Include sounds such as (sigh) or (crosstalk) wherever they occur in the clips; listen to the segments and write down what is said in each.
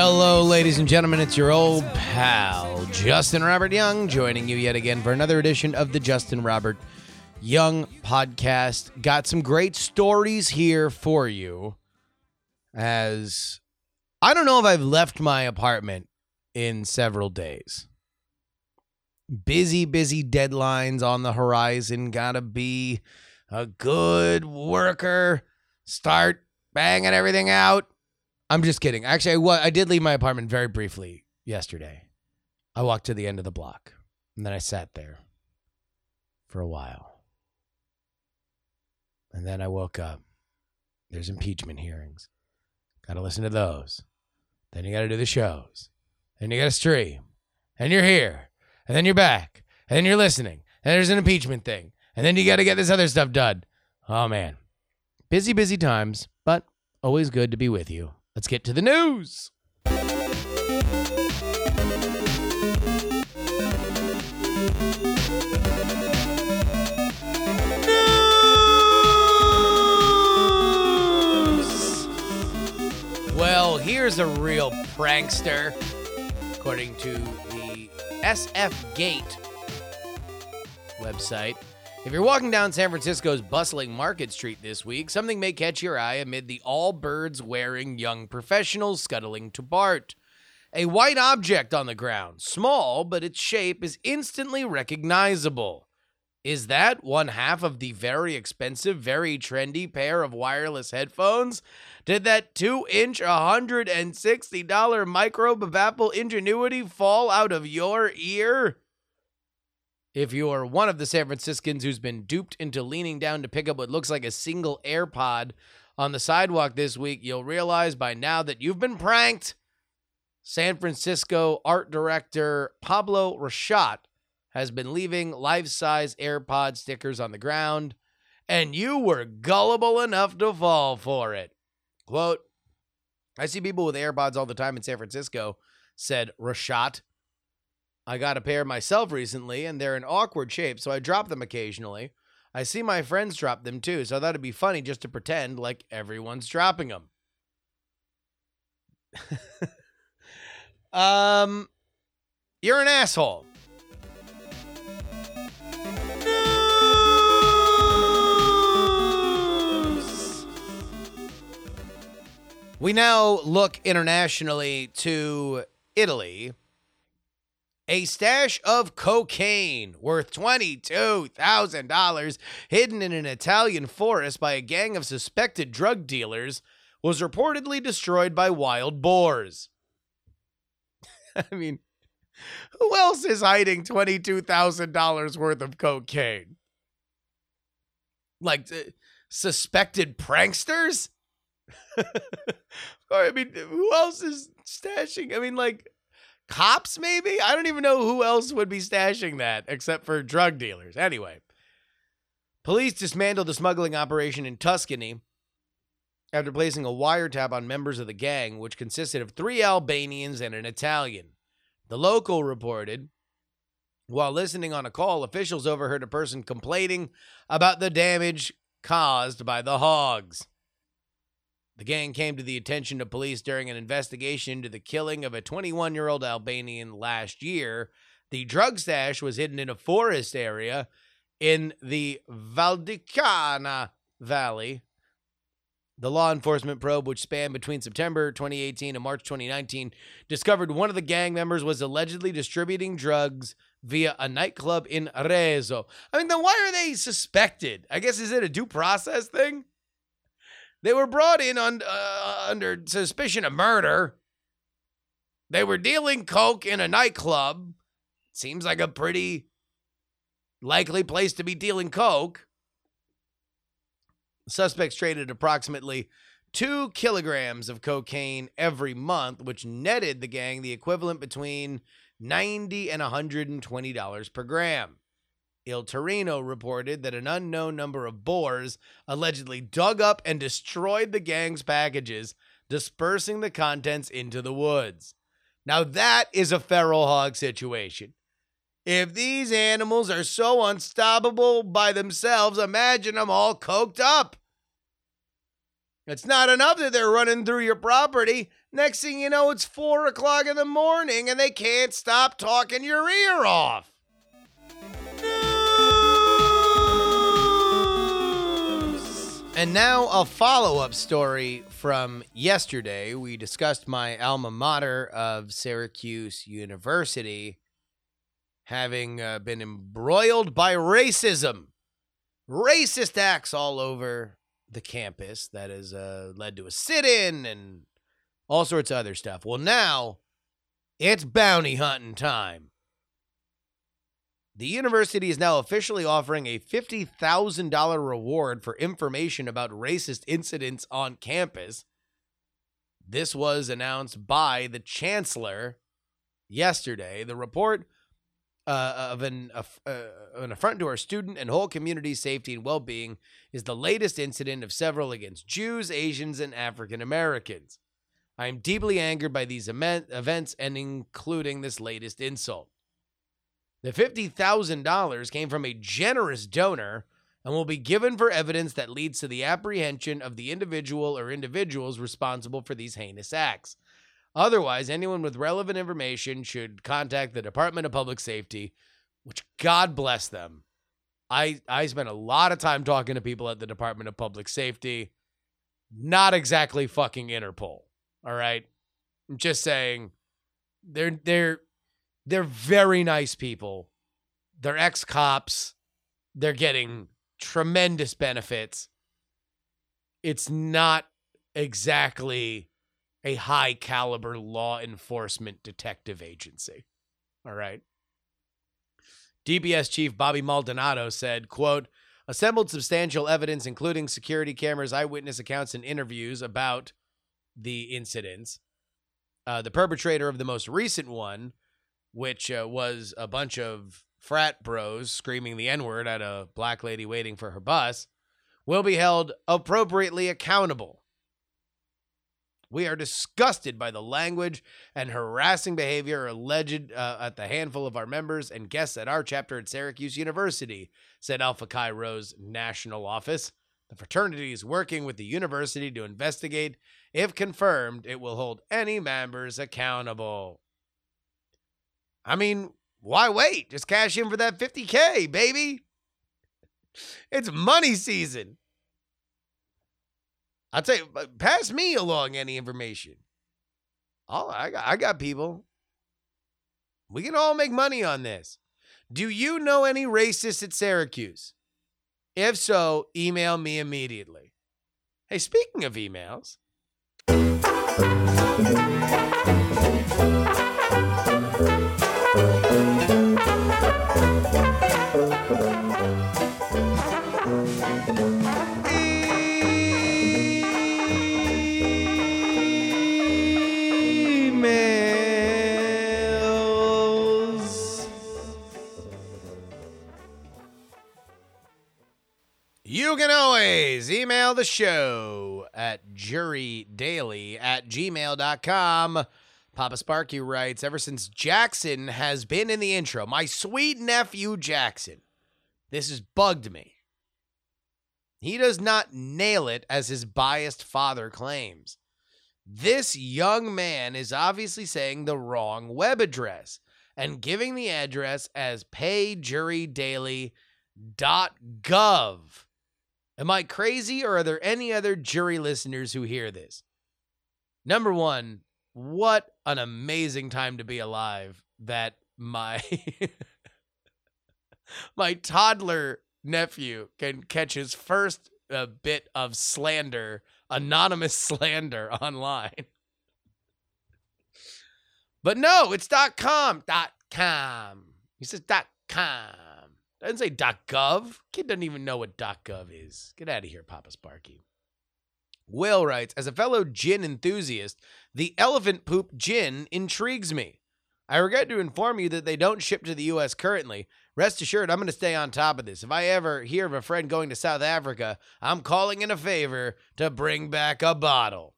Hello, ladies and gentlemen. It's your old pal, Justin Robert Young, joining you yet again for another edition of the Justin Robert Young podcast. Got some great stories here for you. As I don't know if I've left my apartment in several days. Busy, busy deadlines on the horizon. Gotta be a good worker. Start banging everything out. I'm just kidding. Actually, I, I did leave my apartment very briefly yesterday. I walked to the end of the block and then I sat there for a while. And then I woke up. There's impeachment hearings. Got to listen to those. Then you got to do the shows. Then you got to stream. And you're here. And then you're back. And then you're listening. And there's an impeachment thing. And then you got to get this other stuff done. Oh, man. Busy, busy times, but always good to be with you. Let's get to the news. Well, here's a real prankster, according to the SF Gate website. If you're walking down San Francisco's bustling Market Street this week, something may catch your eye amid the Allbirds wearing young professionals scuttling to BART. A white object on the ground, small, but its shape is instantly recognizable. Is that one half of the very expensive, very trendy pair of wireless headphones? Did that two inch, $160 microbe of Apple ingenuity fall out of your ear? If you're one of the San Franciscans who's been duped into leaning down to pick up what looks like a single AirPod on the sidewalk this week, you'll realize by now that you've been pranked. San Francisco art director Pablo Rochat has been leaving life size AirPod stickers on the ground, and you were gullible enough to fall for it. Quote I see people with AirPods all the time in San Francisco, said Rochat. I got a pair myself recently, and they're in awkward shape, so I drop them occasionally. I see my friends drop them too, so I thought it'd be funny just to pretend like everyone's dropping them. (laughs) um, you're an asshole. News. We now look internationally to Italy a stash of cocaine worth $22,000 hidden in an Italian forest by a gang of suspected drug dealers was reportedly destroyed by wild boars. (laughs) I mean, who else is hiding $22,000 worth of cocaine? Like uh, suspected pranksters? or, (laughs) I mean, who else is stashing? I mean, like, cops maybe? I don't even know who else would be stashing that except for drug dealers. Anyway police dismantled the smuggling operation in tuscany after placing a wiretap on members of the gang which consisted of three albanians and an italian. The local reported while listening on a call officials overheard a person complaining about the damage caused by the hogs the gang came to the attention of police during an investigation into the killing of a 21 year old Albanian last year. The drug stash was hidden in a forest area in the Valdichiana Valley. The law enforcement probe, which spanned between September 2018 and March 2019, discovered one of the gang members was allegedly distributing drugs via a nightclub in Arezzo. I mean, then why are they suspected? I guess is it a due process thing? They were brought in on, uh, under suspicion of murder. They were dealing coke in a nightclub. seems like a pretty likely place to be dealing coke. Suspects traded approximately two kilograms of cocaine every month, which netted the gang the equivalent between 90 and 120 dollars per gram. Il Tirreno reported that an unknown number of boars allegedly dug up and destroyed the gang's packages, dispersing the contents into the woods. Now, that is a feral hog situation. If these animals are so unstoppable by themselves, imagine them all coked up. It's not enough that they're running through your property. Next thing you know, it's four o'clock in the morning and they can't stop talking your ear off. News. And now a follow up story from yesterday. We discussed my alma mater of Syracuse University having uh, been embroiled by racism. Racist acts all over the campus that has uh, led to a sit in and all sorts of other stuff. Well, now it's bounty hunting time. The university is now officially offering a $50,000 reward for information about racist incidents on campus. This was announced by the chancellor yesterday. The report uh, of an, uh, an affront to our student and whole community safety and well being is the latest incident of several against Jews, Asians, and African Americans. I am deeply angered by these emen- events and including this latest insult. The $50,000 came from a generous donor and will be given for evidence that leads to the apprehension of the individual or individuals responsible for these heinous acts. Otherwise, anyone with relevant information should contact the Department of Public Safety, which God bless them. I I spent a lot of time talking to people at the Department of Public Safety. Not exactly fucking Interpol. All right? I'm just saying they're they're they're very nice people. They're ex-cops. They're getting tremendous benefits. It's not exactly a high caliber law enforcement detective agency. All right. DPS chief Bobby Maldonado said, quote, assembled substantial evidence including security cameras, eyewitness accounts and interviews about the incidents. Uh, the perpetrator of the most recent one, which uh, was a bunch of frat bros screaming the N-word at a black lady waiting for her bus, will be held appropriately accountable. We are disgusted by the language and harassing behavior alleged uh, at the handful of our members and guests at our chapter at Syracuse University, said Alpha Chi Rho's national office. The fraternity is working with the university to investigate. If confirmed, it will hold any members accountable. I mean, why wait? Just cash in for that 50K, baby. It's money season. I'll tell you, pass me along any information. Oh, I got, I got people. We can all make money on this. Do you know any racists at Syracuse? If so, email me immediately. Hey, speaking of emails. Email the show at jurydaily at gmail.com. Papa Sparky writes Ever since Jackson has been in the intro, my sweet nephew Jackson, this has bugged me. He does not nail it as his biased father claims. This young man is obviously saying the wrong web address and giving the address as payjurydaily.gov. Am I crazy or are there any other jury listeners who hear this? Number one, what an amazing time to be alive that my (laughs) my toddler nephew can catch his first uh, bit of slander, anonymous (laughs) slander online. But no, it's dot .com, dot .com. He says dot .com. Doesn't say .gov. Kid doesn't even know what .gov is. Get out of here, Papa Sparky. Will writes, as a fellow gin enthusiast, the elephant poop gin intrigues me. I regret to inform you that they don't ship to the U.S. currently. Rest assured, I'm going to stay on top of this. If I ever hear of a friend going to South Africa, I'm calling in a favor to bring back a bottle.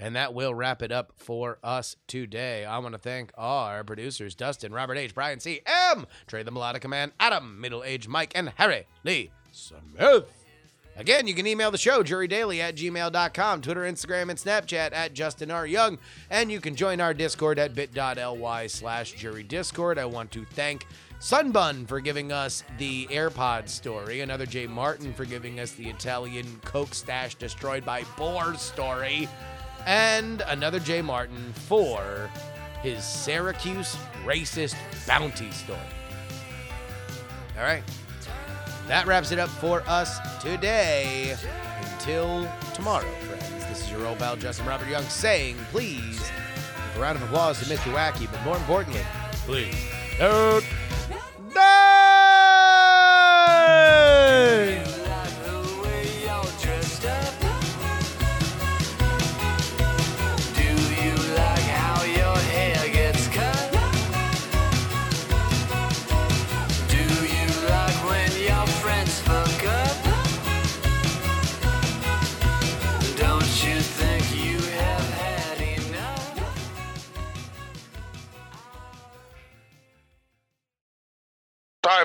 And that will wrap it up for us today. I want to thank our producers Dustin, Robert H., Brian C., M., Trey the Melodica Man, Adam, Middle Age Mike, and Harry Lee Smith. Again, you can email the show, jurydaily at gmail.com, Twitter, Instagram, and Snapchat at Justin R. Young, and you can join our Discord at bit.ly slash jury discord. I want to thank Sunbun for giving us the AirPod story, another Jay Martin for giving us the Italian Coke stash destroyed by Boar story, and another Jay Martin for his Syracuse racist bounty story. All right. That wraps it up for us today. Until tomorrow, friends. This is your old pal Justin Robert Young saying, please, a round of applause to Mr. Wacky, but more importantly, please don't